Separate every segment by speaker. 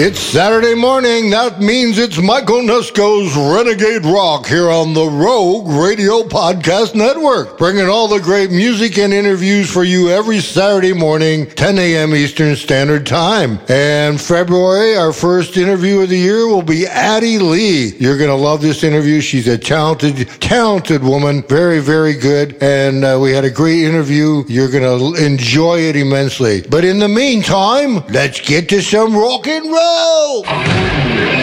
Speaker 1: It's Saturday morning. That means it's Mike Onesko's Renegade Rock here on the Rogue Radio Podcast Network, bringing all the great music and interviews for you every Saturday morning, 10 a.m. Eastern Standard Time. And February, our first interview of the year will be Addie Lee. You're going to love this interview. She's a talented, talented woman, very, very good. And uh, we had a great interview. You're going to enjoy it immensely. But in the meantime, let's get to some rock and roll.
Speaker 2: As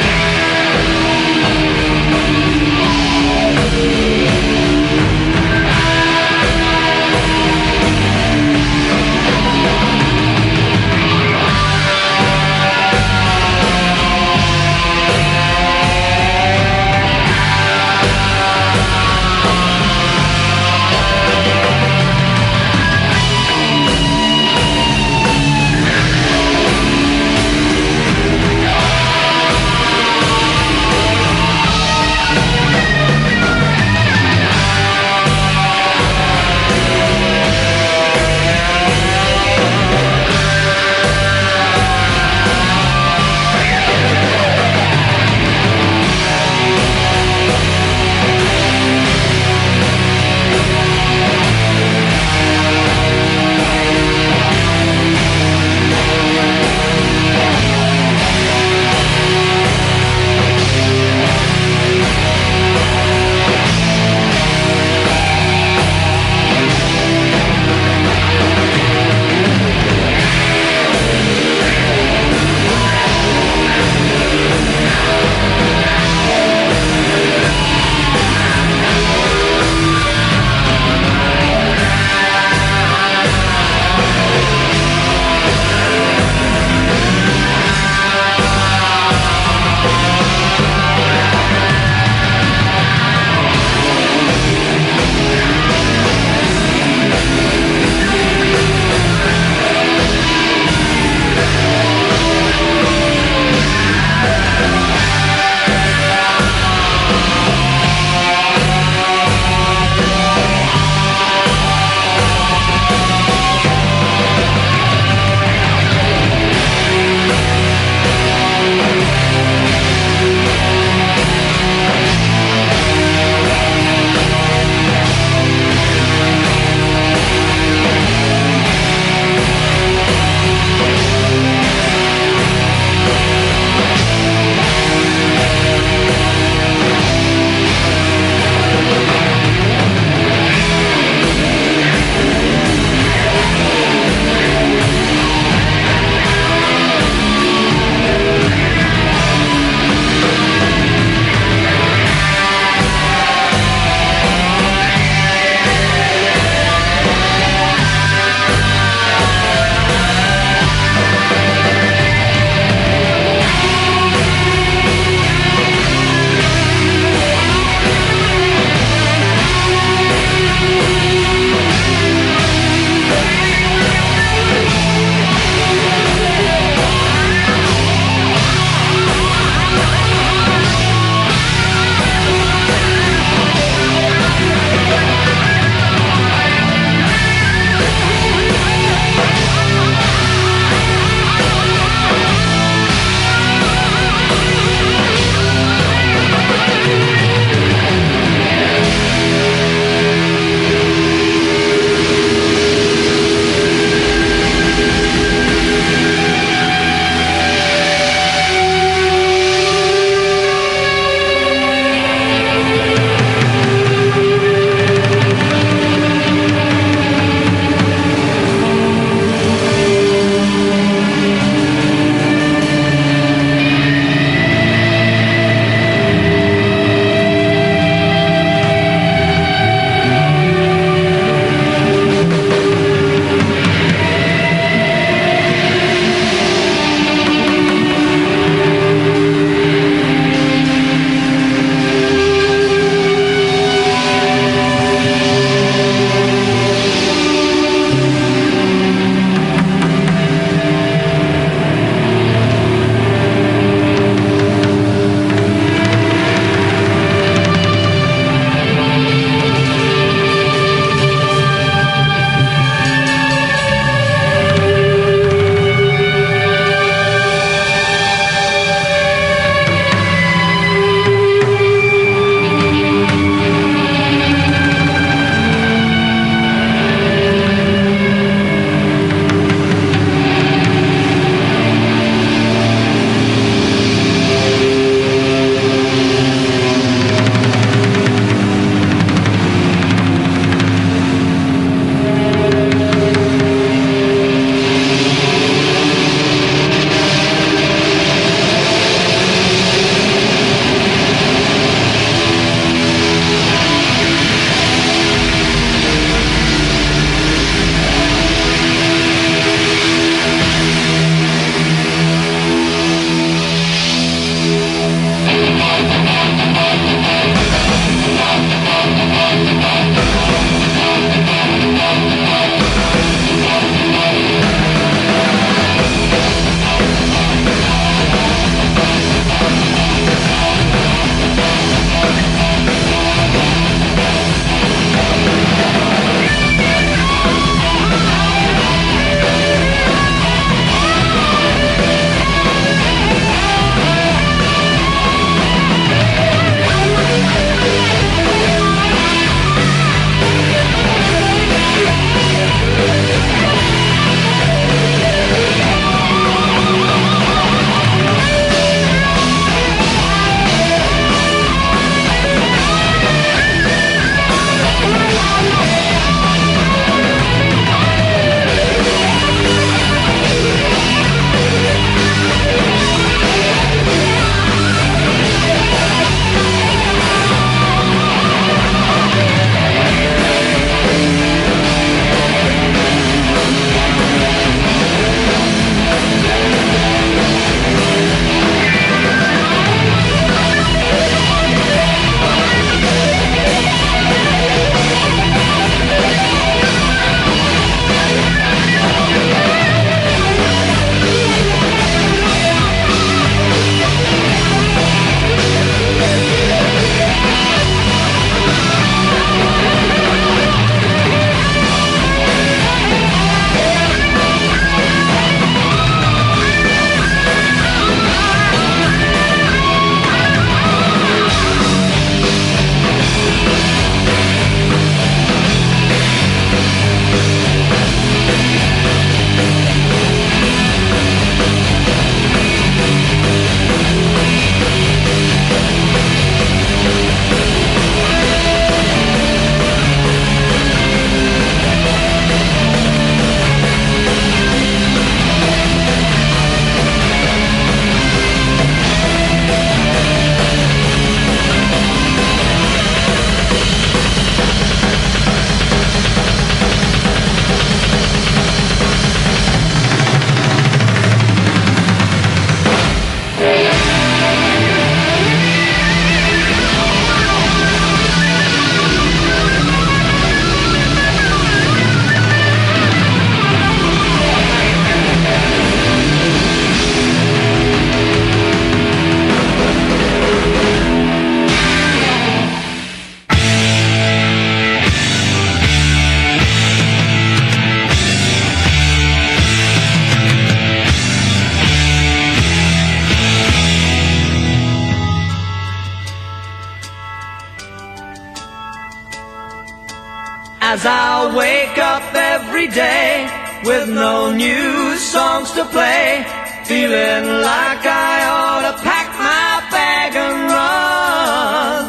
Speaker 2: every day with no new songs to play, feeling like I ought to pack my bag and run.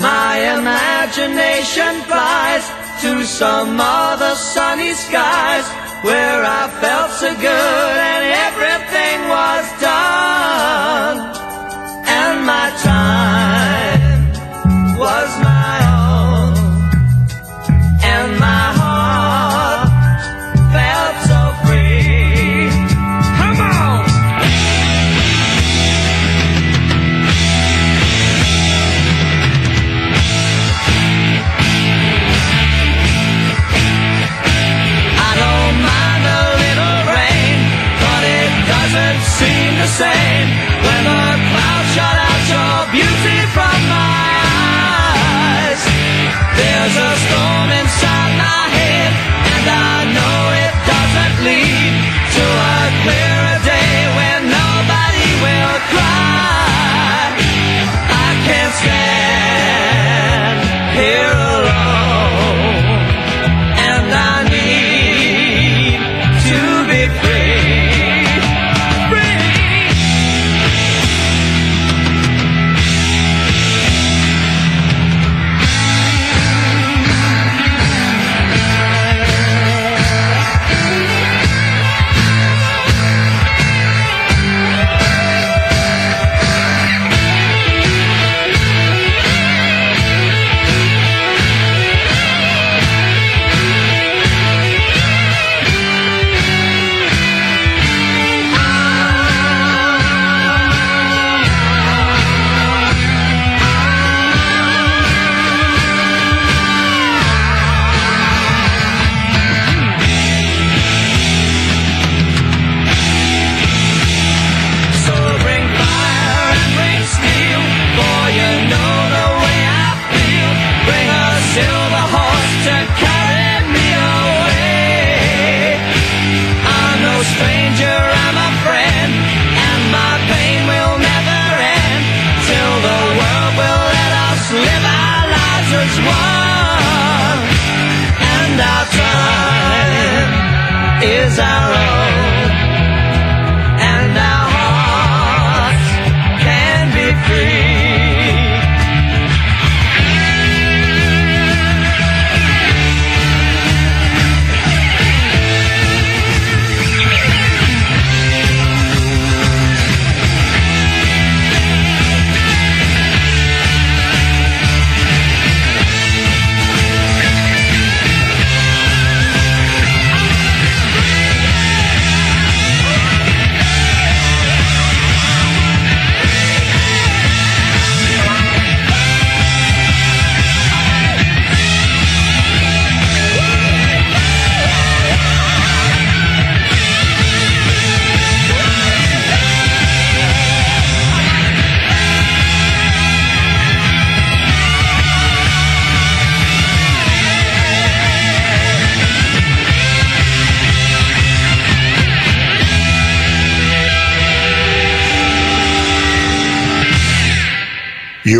Speaker 2: My imagination flies to some other sunny skies where I felt so good and everything was done.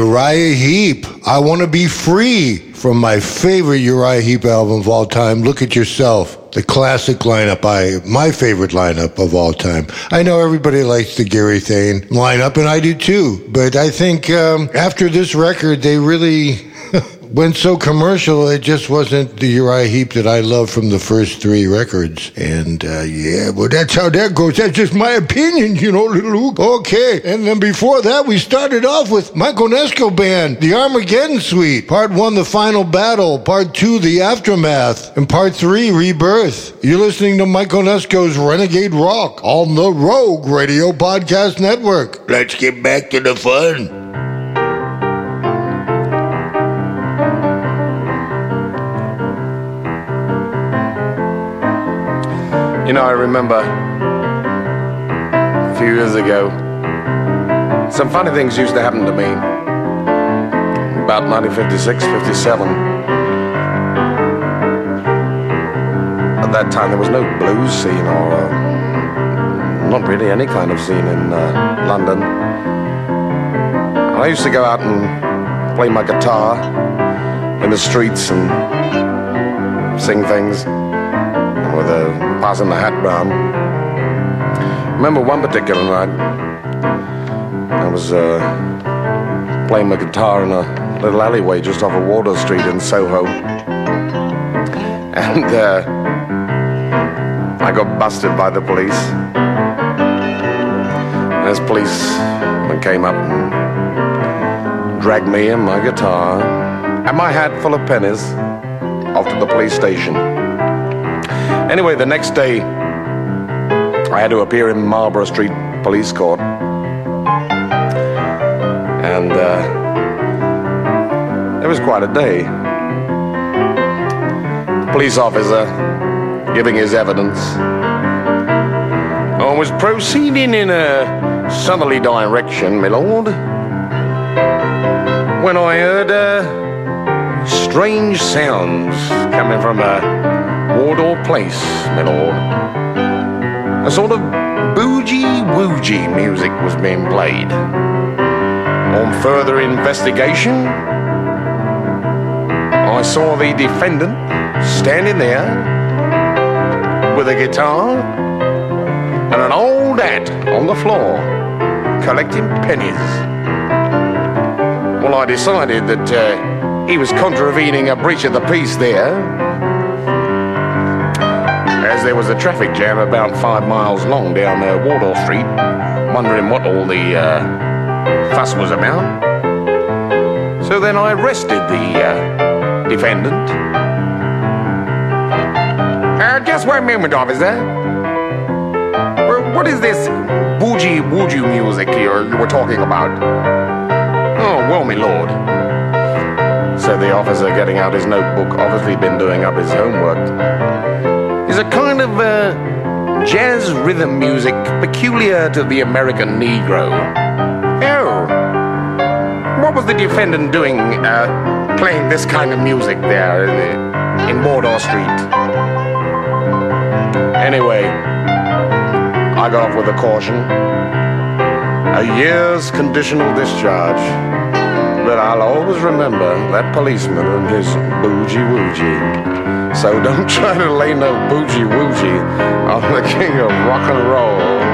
Speaker 1: Uriah Heep, I Want to Be Free from my favorite Uriah Heep album of all time, Look at Yourself, the classic lineup, I my favorite lineup of all time. I know everybody likes the Gary Thain lineup, and I do too, but I think um, after this record, they really went so commercial, it just wasn't the Uriah Heep that I love from the first three records. And uh, yeah, well, that's how that goes. That's just my opinion, you know, Luke. Okay. And then before that, we started off with Mike Onesko Band, the Armageddon Suite. Part one, The Final Battle. Part two, The Aftermath. And part three, Rebirth. You're listening to Mike Onesko's Renegade Rock on the Rogue Radio Podcast Network. Let's get back to the fun.
Speaker 3: You know, I remember a few years ago, some funny things used to happen to me. About 1956, 57. At that time, there was no blues scene or uh, not really any kind of scene in uh, London. And I used to go out and play my guitar in the streets and sing things with a passing the hat round. Remember one particular night, I was uh, playing my guitar in a little alleyway just off of Wardour Street in Soho, and uh, I got busted by the police. And this policeman came up and dragged me and my guitar and my hat full of pennies off to the police station. Anyway, the next day, I had to appear in Marlborough Street Police Court. And uh, it was quite a day. Police officer giving his evidence. I was proceeding in a southerly direction, my lord, when I heard uh, strange sounds coming from a Wardour Place, my lord. A sort of boogie woogie music was being played. On further investigation, I saw the defendant standing there with a guitar and an old hat on the floor collecting pennies. Well, I decided that uh, he was contravening a breach of the peace there, there was a traffic jam about five miles long down uh, Wardour Street, wondering what all the uh, fuss was about. So then I arrested the uh, defendant. Uh, just one moment, officer. Well, What is this boogie woogie music you're, you were talking about? Oh, well, my lord. Said the officer, getting out his notebook, obviously been doing up his homework. Is a kind of uh, jazz rhythm music peculiar to the American Negro. Oh. What was the defendant doing uh, playing this kind of music there in, in Street? Anyway, I got off with a caution. A year's conditional discharge. But I'll always remember that policeman and his boogie woogie. So don't try to lay no boogie woogie on the king of rock and roll.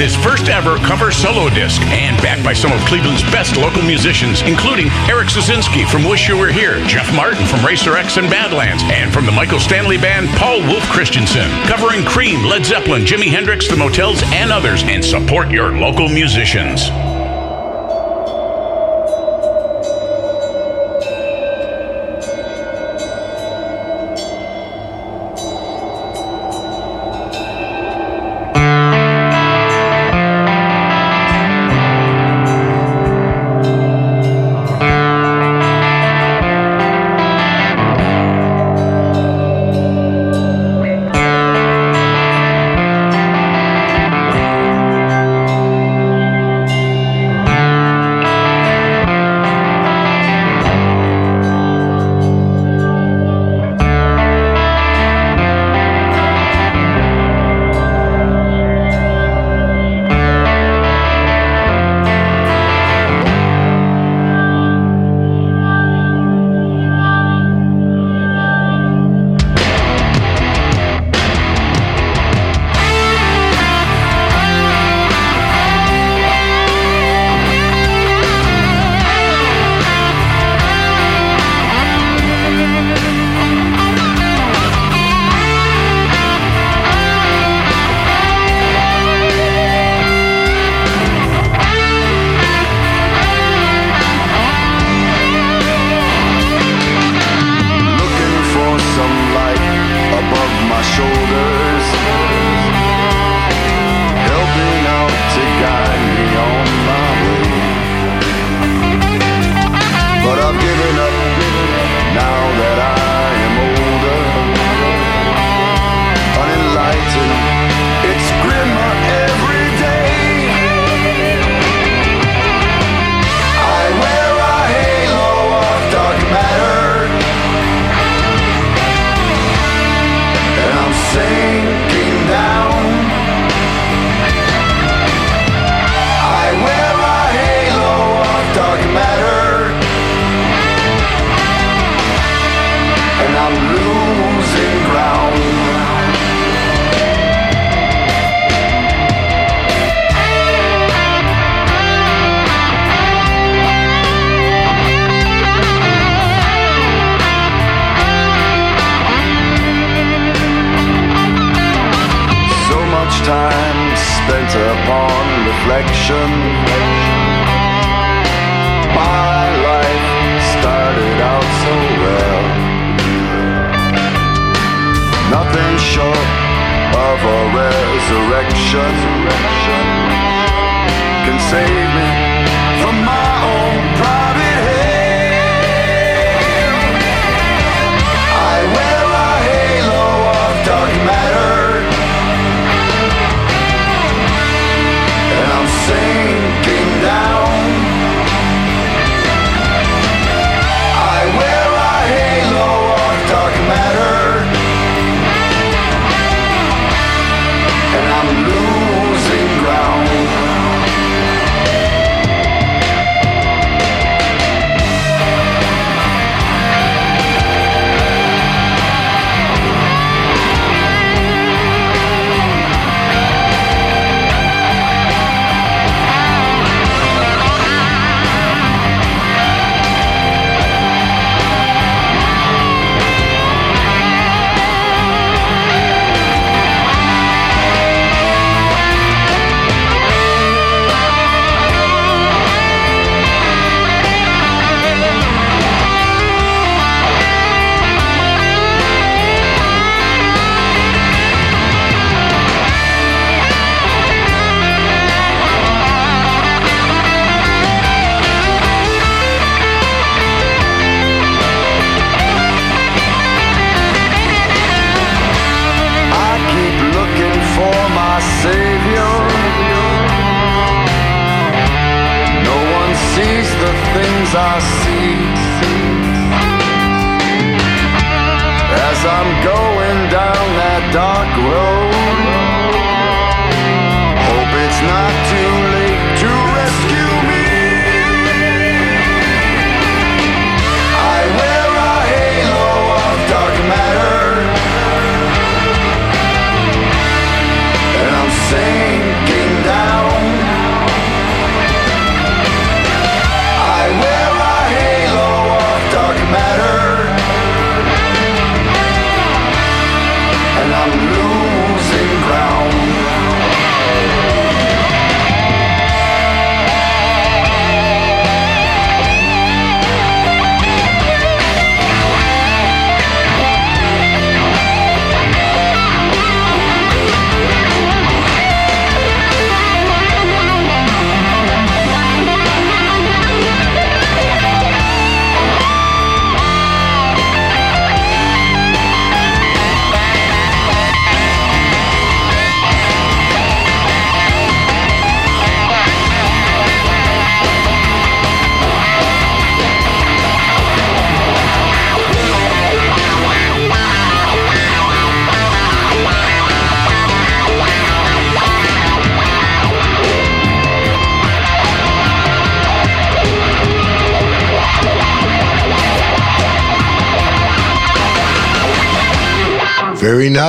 Speaker 4: his first ever cover solo disc and backed by some of Cleveland's best local musicians, including Eric Sosinski from Wish You Were Here, Jeff Martin from Racer X and Badlands, and from the Michael Stanley Band, Paul Wolf Christensen, covering Cream, Led Zeppelin, Jimi Hendrix, The Motels, and others, and support your local musicians.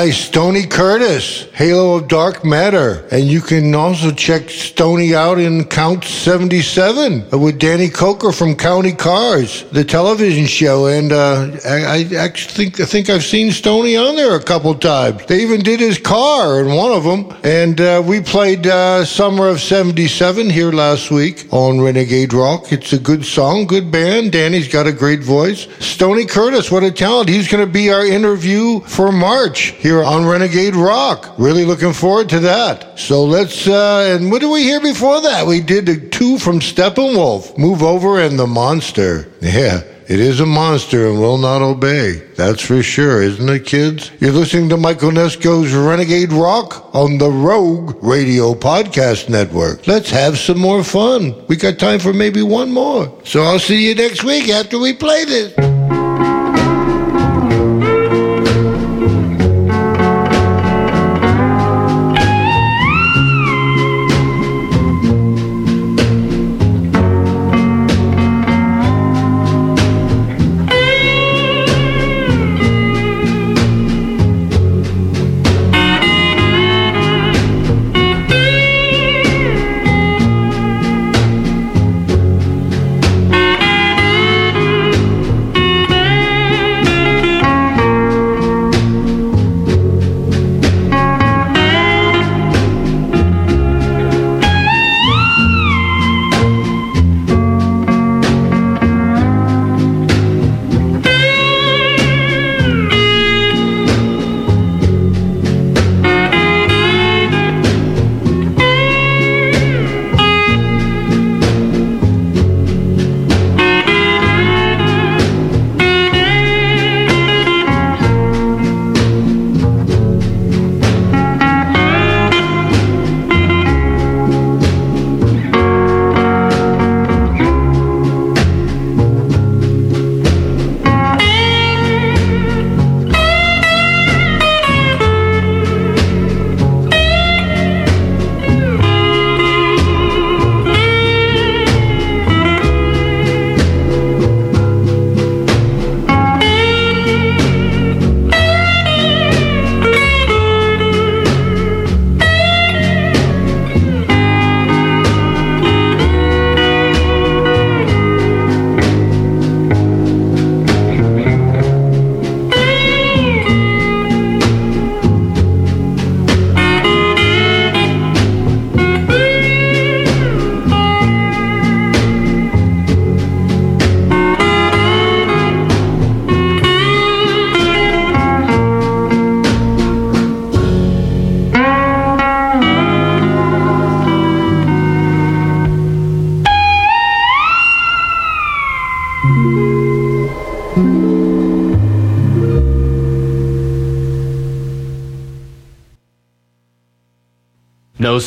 Speaker 1: Nice. Stoney Curtis, Halo of Dark Matter. And you can also check Stoney out in Count 77 with Danny Koker from Counting Cars, the television show. And uh, I, I actually think, I think I've seen Stoney on there a couple times. They even did his car in one of them. And uh, we played uh, Summer of 77 here last week on Renegade Rock. It's a good song, good band. Danny's got a great voice. Stoney Curtis, what a talent. He's going to be our interview for March here on Renegade Rock. Looking forward to that. So let's, uh, and what did we hear before that? We did two from Steppenwolf, Move Over and The Monster. Yeah. It is a monster and will not obey. That's for sure, isn't it, kids? You're listening to Mike Onesko's Renegade Rock on the Rogue Radio Podcast Network. Let's have some more fun. We got time for maybe one more. So I'll see you next week after we play this.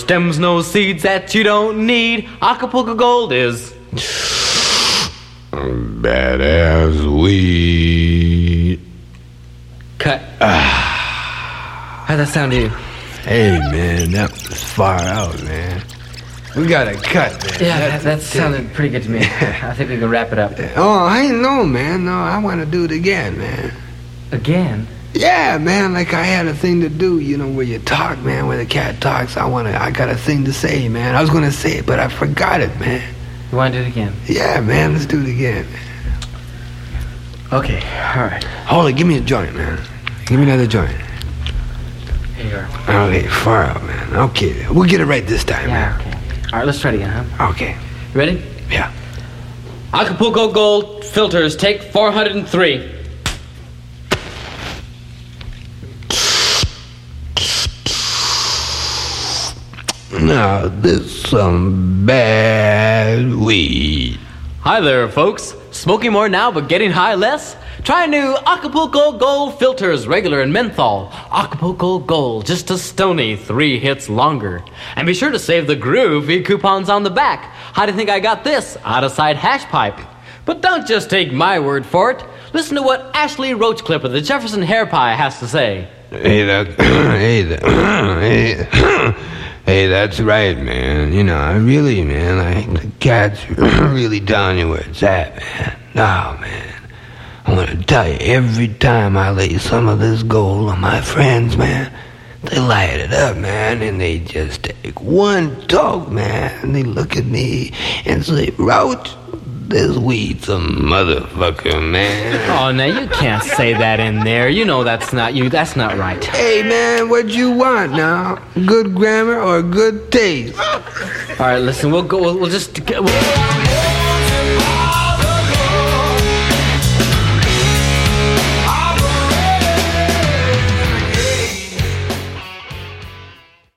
Speaker 2: Stems, no seeds that you don't need. Acapulco Gold is.
Speaker 5: bad Badass weed.
Speaker 2: Cut. Ah. How'd that sound to you?
Speaker 5: Hey, man, that was far out, man. We got to cut, man.
Speaker 2: Yeah, that, that sounded pretty good to me. I think we can wrap it up.
Speaker 5: Oh, I know, man. No, I want to do it again, man.
Speaker 2: Again?
Speaker 5: Yeah, man. Like I had a thing to do, you know, where you talk, man. Where the cat talks, I want to. I got a thing to say, man. I was gonna say it, but I forgot it, man.
Speaker 2: You want to do it again?
Speaker 5: Yeah, man. Let's do it again.
Speaker 2: Okay, alright.
Speaker 5: Hold it. Give me a joint, man. Give me another joint.
Speaker 2: Here you are.
Speaker 5: Okay, far out, man. Okay, we'll get it right this time,
Speaker 2: Yeah, okay. Alright, let's try it again, huh?
Speaker 5: Okay.
Speaker 2: You ready?
Speaker 5: Yeah.
Speaker 2: Acapulco Gold filters, take 403.
Speaker 5: Now this some bad weed.
Speaker 2: Hi there, folks. Smoking more now, but getting high less? Try new Acapulco Gold filters, regular and menthol. Acapulco Gold, just a stony three hits longer. And be sure to save the groovy coupons on the back. How do you think I got this? Out of sight hash pipe. But don't just take my word for it. Listen to what Ashley Roachcliffe of the Jefferson Hair Pie has to say.
Speaker 5: Hey, that, hey, that, hey, hey, that's right, man. You know, I really, man, I like the cat's really telling you where it's at, man. No, man. I want to tell you, every time I lay some of this gold on my friends, man, they light it up, man, and they just take one talk, man, and they look at me and say, Roach, this weed's a motherfucker, man.
Speaker 2: Oh, now you can't say that in there. You know that's not you. That's not right.
Speaker 5: Hey, man, what you want now? Good grammar or good taste?
Speaker 2: All right, listen. We'll go. We'll, we'll just. We'll,